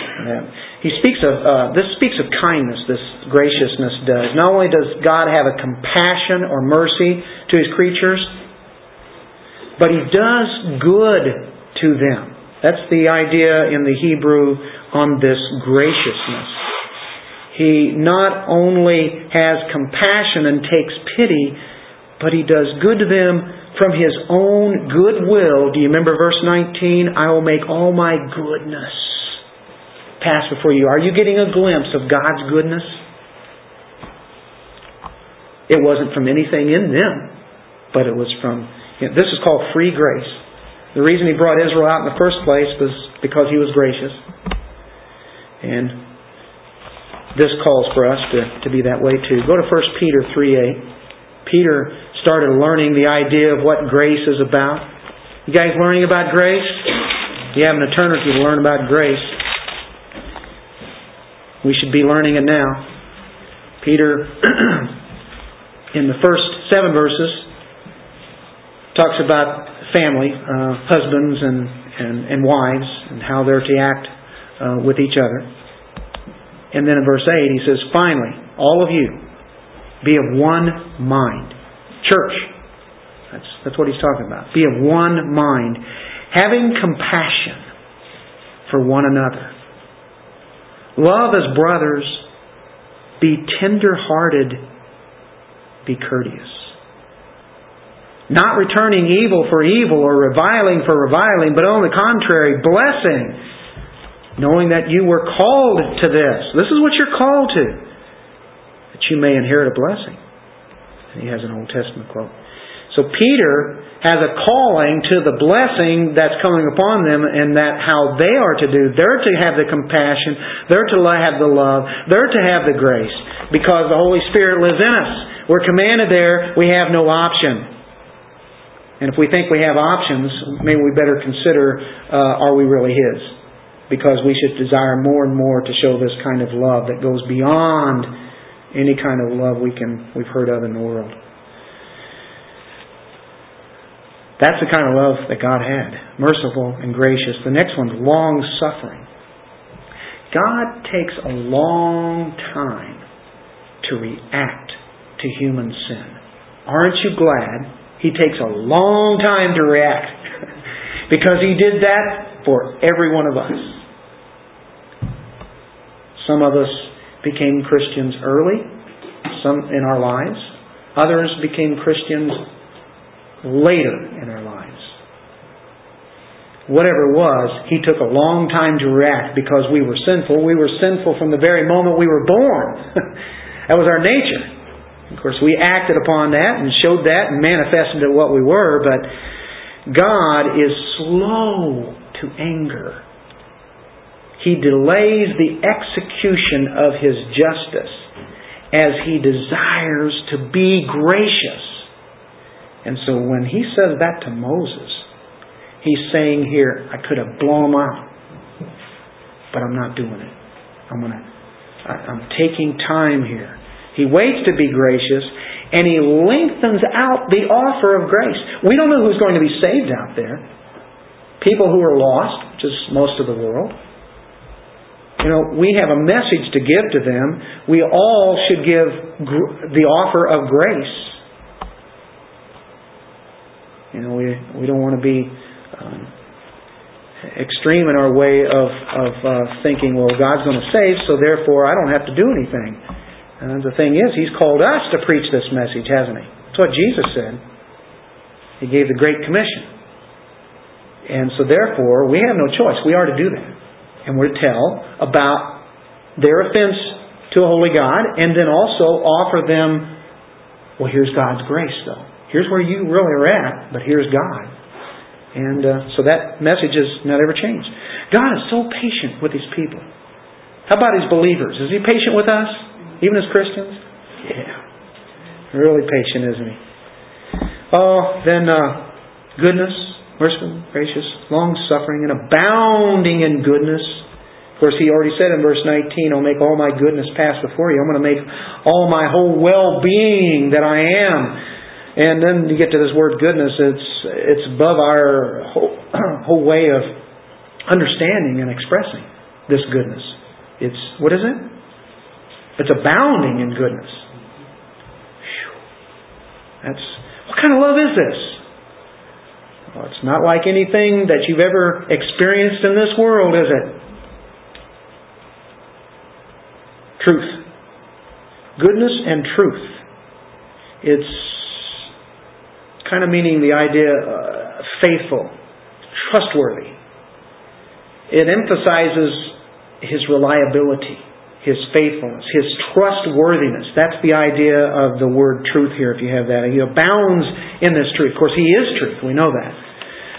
he speaks of uh, this speaks of kindness. This graciousness does. Not only does God have a compassion or mercy to His creatures, but He does good to them. That's the idea in the Hebrew on this graciousness. He not only has compassion and takes pity, but He does good to them from His own good will. Do you remember verse 19? I will make all my goodness pass before you. Are you getting a glimpse of God's goodness? It wasn't from anything in them, but it was from. You know, this is called free grace. The reason He brought Israel out in the first place was because He was gracious. And this calls for us to, to be that way too. Go to 1 Peter 3 8. Peter started learning the idea of what grace is about. You guys learning about grace? You have an eternity to learn about grace. We should be learning it now. Peter, in the first seven verses, talks about family, uh, husbands and, and, and, wives, and how they're to act uh, with each other. And then in verse 8, he says, Finally, all of you, be of one mind. Church. That's, that's what he's talking about. Be of one mind, having compassion for one another Love as brothers. Be tender hearted. Be courteous. Not returning evil for evil or reviling for reviling, but on the contrary, blessing, knowing that you were called to this. This is what you're called to, that you may inherit a blessing. And he has an Old Testament quote. So Peter has a calling to the blessing that's coming upon them and that how they are to do. They're to have the compassion. They're to have the love. They're to have the grace because the Holy Spirit lives in us. We're commanded there. We have no option. And if we think we have options, maybe we better consider, uh, are we really His? Because we should desire more and more to show this kind of love that goes beyond any kind of love we can, we've heard of in the world. That's the kind of love that God had. Merciful and gracious. The next one's long suffering. God takes a long time to react to human sin. Aren't you glad He takes a long time to react? because He did that for every one of us. Some of us became Christians early, some in our lives. Others became Christians later in our lives. Whatever it was, He took a long time to react because we were sinful. We were sinful from the very moment we were born. that was our nature. Of course, we acted upon that and showed that and manifested what we were, but God is slow to anger. He delays the execution of His justice as He desires to be gracious and so when he says that to Moses, he's saying here, I could have blown him out, but I'm not doing it. I'm gonna, I, I'm taking time here. He waits to be gracious, and he lengthens out the offer of grace. We don't know who's going to be saved out there. People who are lost, which is most of the world. You know, we have a message to give to them. We all should give gr- the offer of grace you know, we we don't want to be um, extreme in our way of of uh, thinking. Well, God's going to save, so therefore I don't have to do anything. And the thing is, He's called us to preach this message, hasn't He? That's what Jesus said. He gave the Great Commission. And so therefore, we have no choice. We are to do that. And we're to tell about their offense to a holy God and then also offer them, well, here's God's grace, though. Here's where you really are at, but here's God. And uh, so that message has not ever changed. God is so patient with His people. How about His believers? Is He patient with us, even as Christians? Yeah. Really patient, isn't He? Oh, then uh, goodness, merciful, gracious, long suffering, and abounding in goodness. Of course, he already said in verse 19, I'll make all my goodness pass before you. I'm going to make all my whole well being that I am and then you get to this word goodness, it's, it's above our whole, whole way of understanding and expressing this goodness. It's, what is it? It's abounding in goodness. That's, what kind of love is this? Well, it's not like anything that you've ever experienced in this world, is it? Truth. Goodness and truth. It's kind of meaning the idea uh, faithful, trustworthy. It emphasizes his reliability, his faithfulness, his trustworthiness. That's the idea of the word truth here, if you have that. He abounds in this truth. Of course, he is truth. We know that.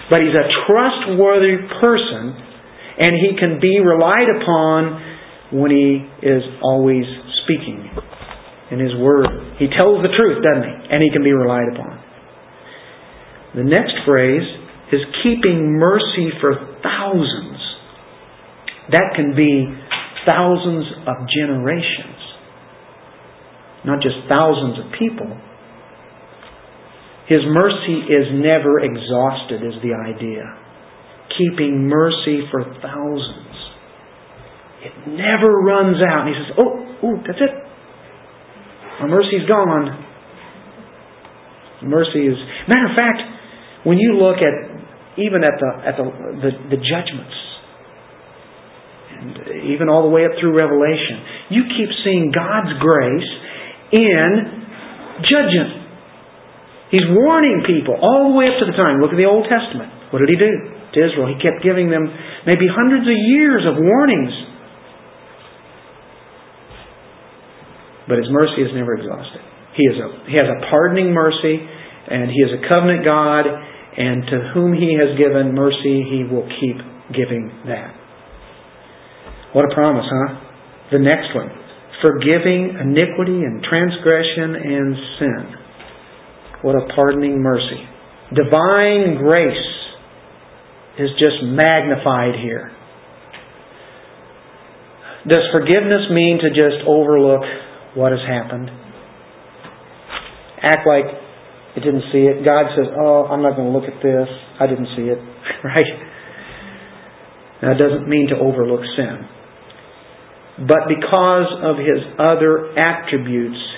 But he's a trustworthy person, and he can be relied upon when he is always speaking in his word. He tells the truth, doesn't he? And he can be relied upon. The next phrase is keeping mercy for thousands. That can be thousands of generations, not just thousands of people. His mercy is never exhausted, is the idea. Keeping mercy for thousands. It never runs out. And he says, Oh, oh, that's it. My mercy's gone. Mercy is. Matter of fact, when you look at even at the at the the, the judgments, and even all the way up through Revelation, you keep seeing God's grace in judging He's warning people all the way up to the time. Look at the Old Testament. What did he do to Israel? He kept giving them maybe hundreds of years of warnings. But his mercy is never exhausted. He, is a, he has a pardoning mercy, and he is a covenant God, and to whom he has given mercy, he will keep giving that. What a promise, huh? The next one forgiving iniquity and transgression and sin. What a pardoning mercy. Divine grace is just magnified here. Does forgiveness mean to just overlook what has happened? Act like it didn't see it. God says, Oh, I'm not going to look at this. I didn't see it. right? That doesn't mean to overlook sin. But because of his other attributes,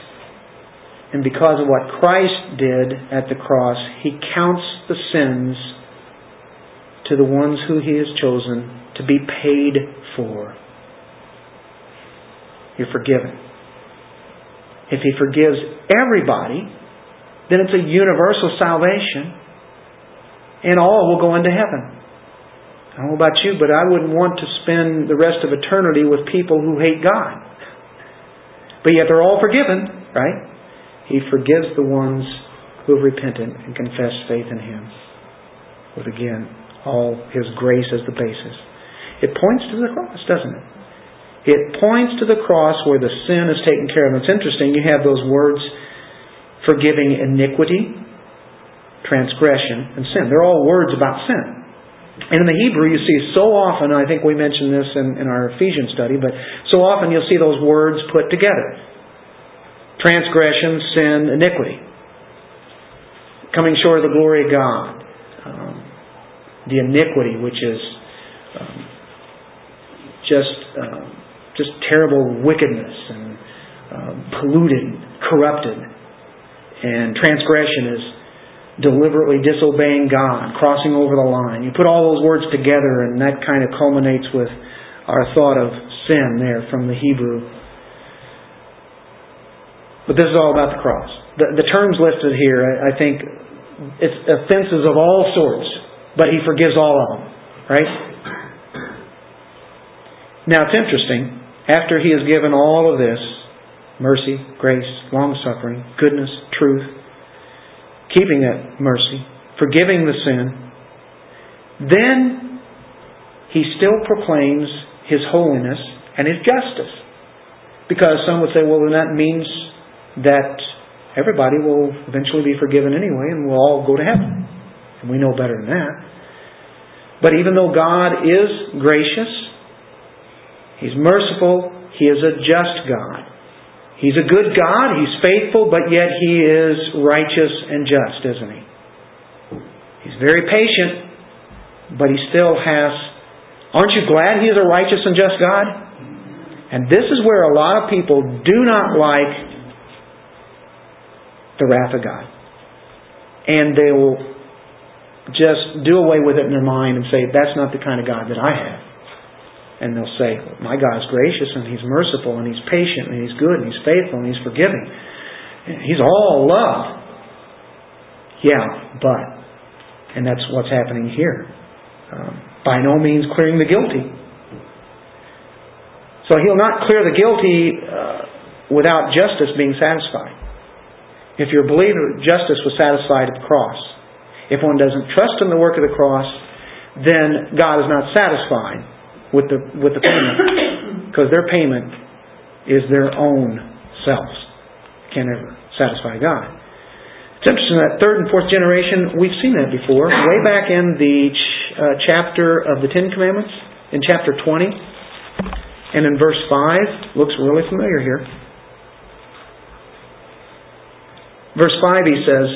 and because of what Christ did at the cross, He counts the sins to the ones who He has chosen to be paid for. You're forgiven. If He forgives everybody, then it's a universal salvation, and all will go into heaven. I don't know about you, but I wouldn't want to spend the rest of eternity with people who hate God. But yet they're all forgiven, right? He forgives the ones who have repented and confessed faith in Him. With again, all His grace as the basis. It points to the cross, doesn't it? It points to the cross where the sin is taken care of. It's interesting, you have those words forgiving iniquity, transgression, and sin. They're all words about sin. And in the Hebrew, you see so often, I think we mentioned this in, in our Ephesians study, but so often you'll see those words put together transgression, sin, iniquity. Coming short of the glory of God. Um, the iniquity, which is um, just um, just terrible wickedness and um, polluted, corrupted, and transgression is deliberately disobeying God, crossing over the line. You put all those words together, and that kind of culminates with our thought of sin there from the Hebrew but this is all about the cross. The, the terms listed here, I, I think, it's offenses of all sorts, but He forgives all of them. Right? Now it's interesting. After He has given all of this mercy, grace, long suffering, goodness, truth, keeping that mercy, forgiving the sin, then He still proclaims His holiness and His justice. Because some would say, well, then that means that everybody will eventually be forgiven anyway and we'll all go to heaven. And we know better than that. But even though God is gracious, He's merciful, He is a just God. He's a good God, He's faithful, but yet He is righteous and just, isn't He? He's very patient, but He still has. Aren't you glad He is a righteous and just God? And this is where a lot of people do not like the wrath of God. And they will just do away with it in their mind and say, that's not the kind of God that I have. And they'll say, my God is gracious and He's merciful and He's patient and He's good and He's faithful and He's forgiving. He's all love. Yeah, but. And that's what's happening here. Um, by no means clearing the guilty. So he'll not clear the guilty uh, without justice being satisfied. If you're a believer, justice was satisfied at the cross. If one doesn't trust in the work of the cross, then God is not satisfied with the with the payment because their payment is their own selves. Can't ever satisfy God. It's interesting that third and fourth generation, we've seen that before. Way back in the ch- uh, chapter of the Ten Commandments, in chapter 20, and in verse 5, looks really familiar here. Verse 5 he says,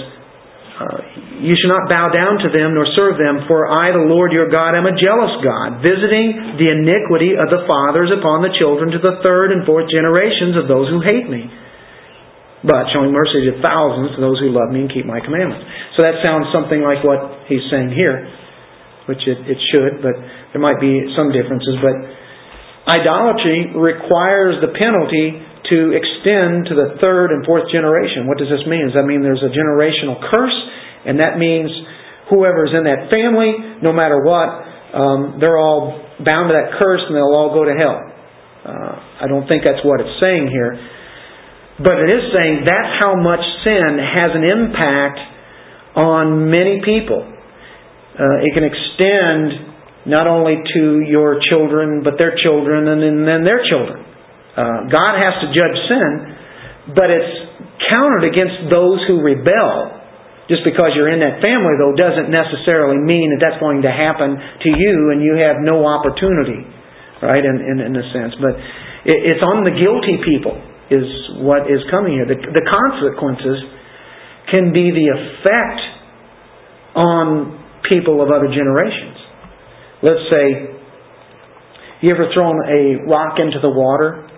uh, You shall not bow down to them nor serve them, for I, the Lord your God, am a jealous God, visiting the iniquity of the fathers upon the children to the third and fourth generations of those who hate me. But showing mercy to thousands to those who love me and keep my commandments. So that sounds something like what he's saying here, which it, it should, but there might be some differences. But Idolatry requires the penalty to extend to the third and fourth generation. What does this mean? Does that mean there's a generational curse? And that means whoever's in that family, no matter what, um, they're all bound to that curse and they'll all go to hell. Uh, I don't think that's what it's saying here. But it is saying that's how much sin has an impact on many people. Uh, it can extend not only to your children, but their children and then their children. Uh, God has to judge sin, but it's counted against those who rebel. Just because you're in that family, though, doesn't necessarily mean that that's going to happen to you and you have no opportunity, right, in, in, in a sense. But it, it's on the guilty people, is what is coming here. The, the consequences can be the effect on people of other generations. Let's say you ever thrown a rock into the water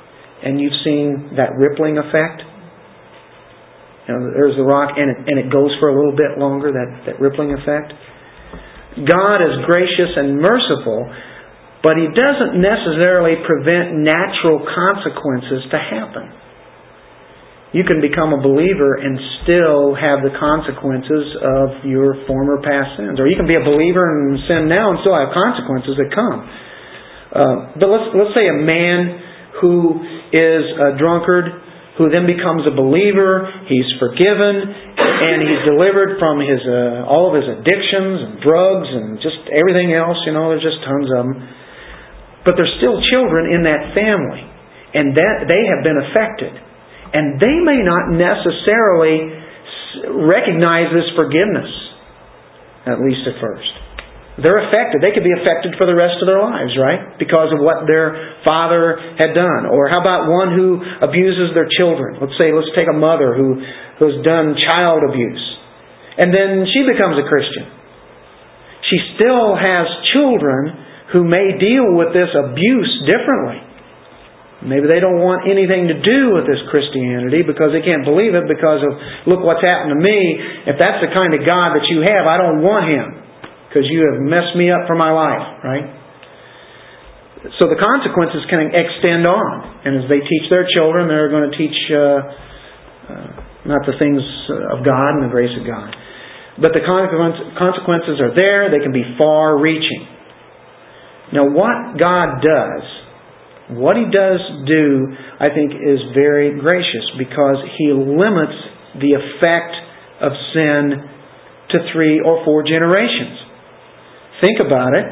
and you've seen that rippling effect? You know, there's the rock and it, and it goes for a little bit longer, that, that rippling effect. God is gracious and merciful, but He doesn't necessarily prevent natural consequences to happen you can become a believer and still have the consequences of your former past sins. Or you can be a believer and sin now and still have consequences that come. Uh, but let's, let's say a man who is a drunkard, who then becomes a believer, he's forgiven, and he's delivered from his uh, all of his addictions and drugs and just everything else. You know, there's just tons of them. But there's still children in that family, and that they have been affected and they may not necessarily recognize this forgiveness, at least at first. They're affected. They could be affected for the rest of their lives, right? Because of what their father had done. Or how about one who abuses their children? Let's say, let's take a mother who, who's done child abuse. And then she becomes a Christian. She still has children who may deal with this abuse differently. Maybe they don't want anything to do with this Christianity because they can't believe it because of, look what's happened to me. If that's the kind of God that you have, I don't want Him because you have messed me up for my life, right? So the consequences can extend on. And as they teach their children, they're going to teach uh, uh, not the things of God and the grace of God. But the consequences are there. They can be far reaching. Now, what God does what he does do, I think, is very gracious because he limits the effect of sin to three or four generations. Think about it.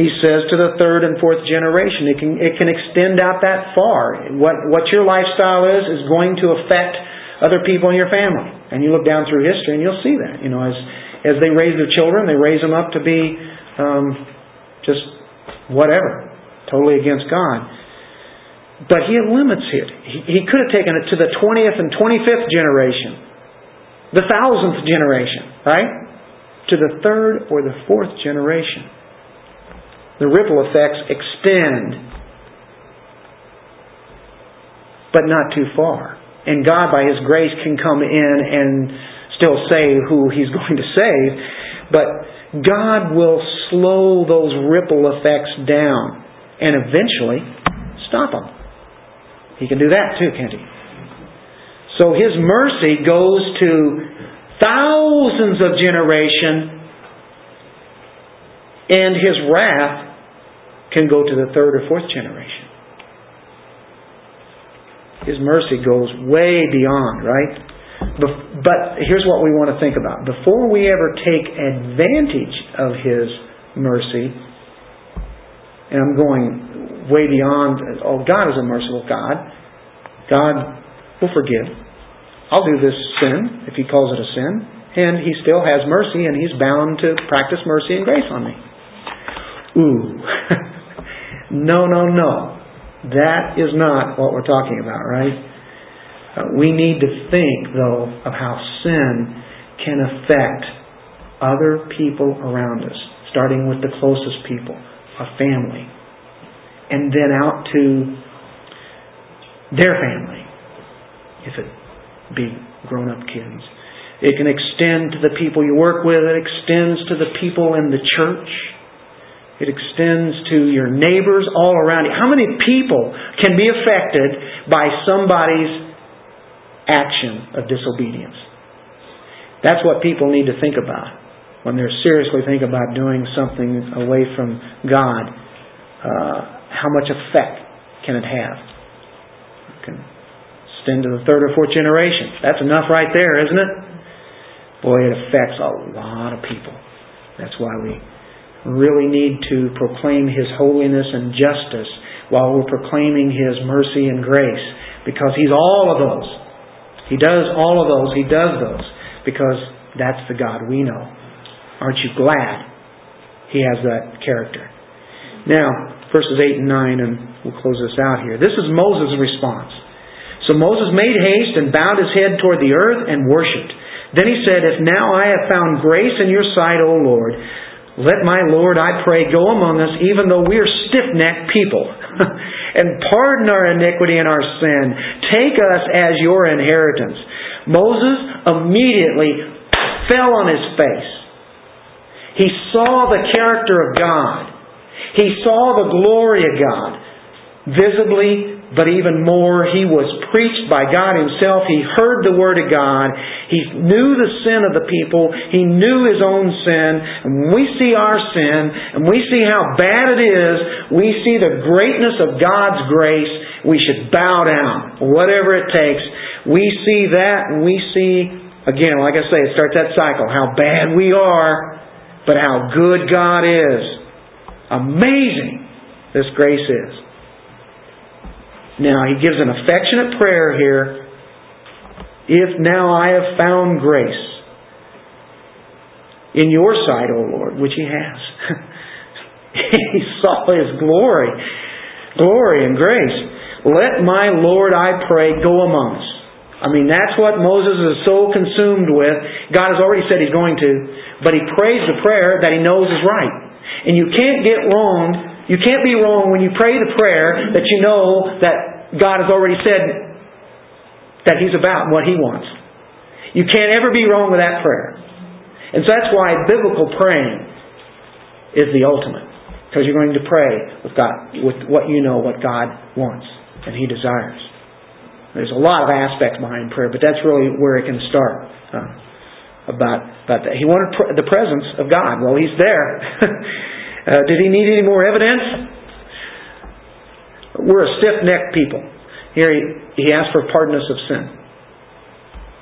He says to the third and fourth generation, it can, it can extend out that far. What, what your lifestyle is, is going to affect other people in your family. And you look down through history and you'll see that. You know, as, as they raise their children, they raise them up to be um, just whatever totally against God. But he limits it. He, he could have taken it to the 20th and 25th generation, the thousandth generation, right? To the third or the fourth generation. The ripple effects extend but not too far. And God, by His grace, can come in and still save who He's going to save, but God will slow those ripple effects down and eventually stop them. He can do that too, can't He? So His mercy goes to thousands of generations, and His wrath can go to the third or fourth generation. His mercy goes way beyond, right? But here's what we want to think about. Before we ever take advantage of His mercy, and I'm going way beyond, oh, God is a merciful God. God will forgive. I'll do this sin, if He calls it a sin, and He still has mercy, and He's bound to practice mercy and grace on me. Ooh. no, no, no. That is not what we're talking about, right? Uh, we need to think, though, of how sin can affect other people around us, starting with the closest people, our family, and then out to their family, if it be grown up kids. It can extend to the people you work with, it extends to the people in the church. It extends to your neighbors all around you. How many people can be affected by somebody's action of disobedience? That's what people need to think about when they're seriously thinking about doing something away from God. Uh, how much effect can it have? Can the third or fourth generation. That's enough right there, isn't it? Boy, it affects a lot of people. That's why we really need to proclaim His holiness and justice while we're proclaiming His mercy and grace because He's all of those. He does all of those. He does those because that's the God we know. Aren't you glad He has that character? Now, verses 8 and 9, and we'll close this out here. This is Moses' response. So Moses made haste and bowed his head toward the earth and worshipped. Then he said, If now I have found grace in your sight, O Lord, let my Lord, I pray, go among us, even though we are stiff necked people, and pardon our iniquity and our sin. Take us as your inheritance. Moses immediately fell on his face. He saw the character of God. He saw the glory of God visibly but even more, he was preached by God Himself. He heard the Word of God. He knew the sin of the people. He knew his own sin. And we see our sin and we see how bad it is, we see the greatness of God's grace. We should bow down, whatever it takes. We see that and we see, again, like I say, it starts that cycle, how bad we are, but how good God is. Amazing this grace is. Now, he gives an affectionate prayer here. If now I have found grace in your sight, O Lord, which he has. he saw his glory, glory and grace. Let my Lord, I pray, go among us. I mean, that's what Moses is so consumed with. God has already said he's going to, but he prays the prayer that he knows is right. And you can't get wrong you can't be wrong when you pray the prayer that you know that God has already said that He's about and what He wants. You can't ever be wrong with that prayer. And so that's why biblical praying is the ultimate. Because you're going to pray with God, with what you know, what God wants and He desires. There's a lot of aspects behind prayer, but that's really where it can start. Uh, about about that, he wanted pr- the presence of God. Well, He's there. Uh, did he need any more evidence? We're a stiff necked people. Here he, he asked for pardonness of sin.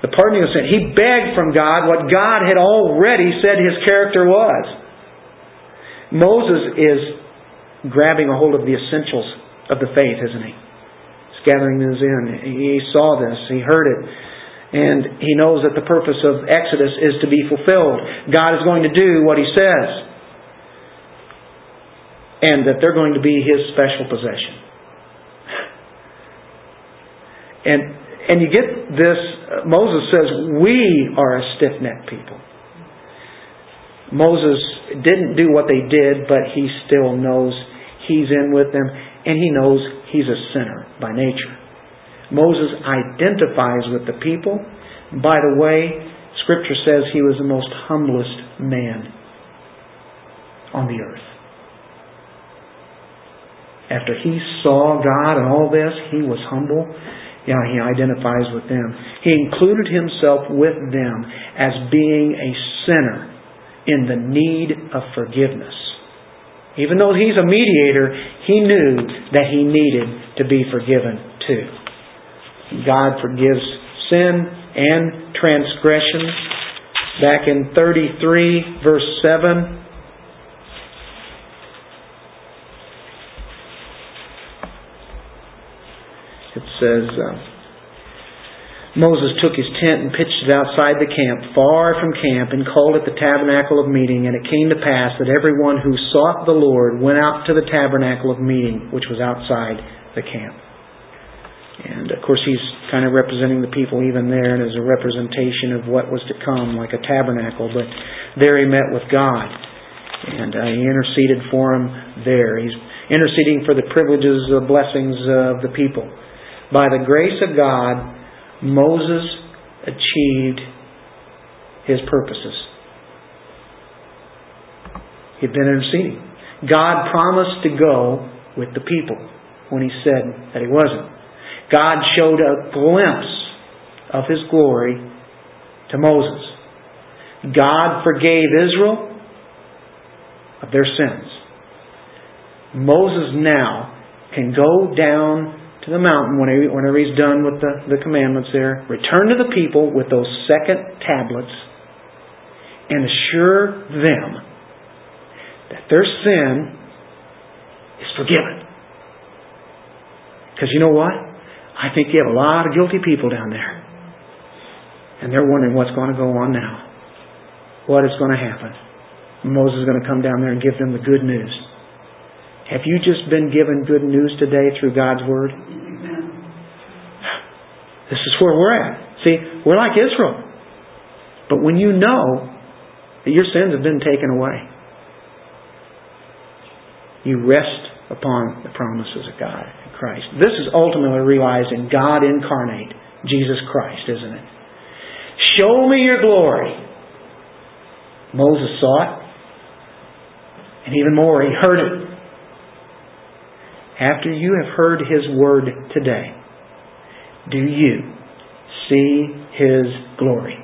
The pardoning of sin. He begged from God what God had already said his character was. Moses is grabbing a hold of the essentials of the faith, isn't he? He's gathering this in. He saw this, he heard it, and he knows that the purpose of Exodus is to be fulfilled. God is going to do what he says and that they're going to be his special possession. And and you get this Moses says we are a stiff-necked people. Moses didn't do what they did, but he still knows he's in with them and he knows he's a sinner by nature. Moses identifies with the people. By the way, Scripture says he was the most humblest man on the earth. After he saw God and all this, he was humble. Yeah, he identifies with them. He included himself with them as being a sinner in the need of forgiveness. Even though he's a mediator, he knew that he needed to be forgiven too. God forgives sin and transgression. Back in 33, verse 7, it says, uh, Moses took his tent and pitched it outside the camp, far from camp, and called it the tabernacle of meeting. And it came to pass that everyone who sought the Lord went out to the tabernacle of meeting, which was outside the camp. And of course, he's kind of representing the people even there, and as a representation of what was to come, like a tabernacle. But there he met with God, and uh, he interceded for him there. He's interceding for the privileges, the blessings of the people. By the grace of God, Moses achieved his purposes. He'd been interceding. God promised to go with the people when he said that he wasn't. God showed a glimpse of his glory to Moses. God forgave Israel of their sins. Moses now can go down to the mountain whenever he's done with the, the commandments there, return to the people with those second tablets, and assure them that their sin is forgiven. Because you know what? I think you have a lot of guilty people down there. And they're wondering what's going to go on now. What is going to happen? Moses is going to come down there and give them the good news. Have you just been given good news today through God's Word? This is where we're at. See, we're like Israel. But when you know that your sins have been taken away, you rest upon the promises of God in Christ. This is ultimately realizing God incarnate, Jesus Christ, isn't it? Show me your glory. Moses saw it. And even more, he heard it. After you have heard His Word today, do you see His glory?